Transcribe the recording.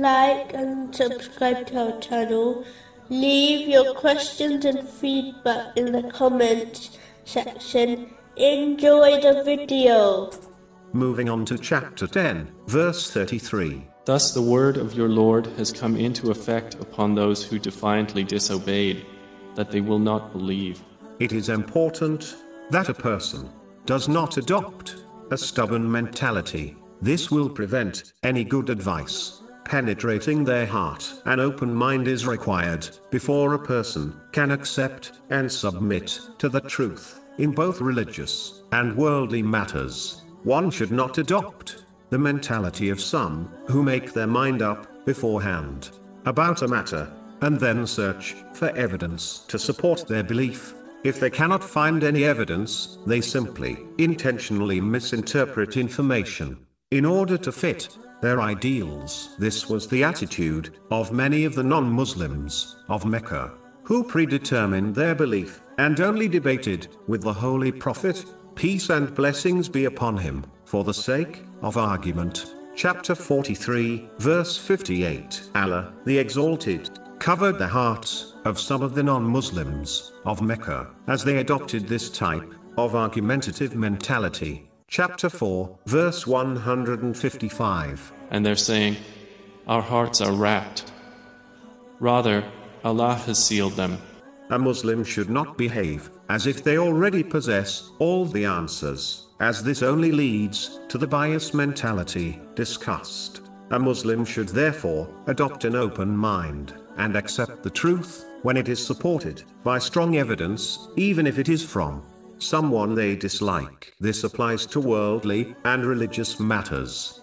like and subscribe to our channel. Leave your questions and feedback in the comments section. Enjoy the video. Moving on to chapter 10, verse 33. Thus the word of your Lord has come into effect upon those who defiantly disobeyed, that they will not believe. It is important that a person does not adopt a stubborn mentality. This will prevent any good advice penetrating their heart. An open mind is required before a person can accept and submit to the truth in both religious and worldly matters. One should not adopt the mentality of some who make their mind up beforehand about a matter and then search for evidence to support their belief. If they cannot find any evidence, they simply intentionally misinterpret information in order to fit their ideals. This was the attitude of many of the non Muslims of Mecca, who predetermined their belief and only debated with the Holy Prophet Peace and blessings be upon him, for the sake of argument. Chapter 43, verse 58 Allah, the Exalted, covered the hearts of some of the non Muslims of Mecca as they adopted this type of argumentative mentality. Chapter 4, verse 155. And they're saying, Our hearts are wrapped. Rather, Allah has sealed them. A Muslim should not behave as if they already possess all the answers, as this only leads to the bias mentality discussed. A Muslim should therefore adopt an open mind and accept the truth when it is supported by strong evidence, even if it is from someone they dislike. This applies to worldly and religious matters.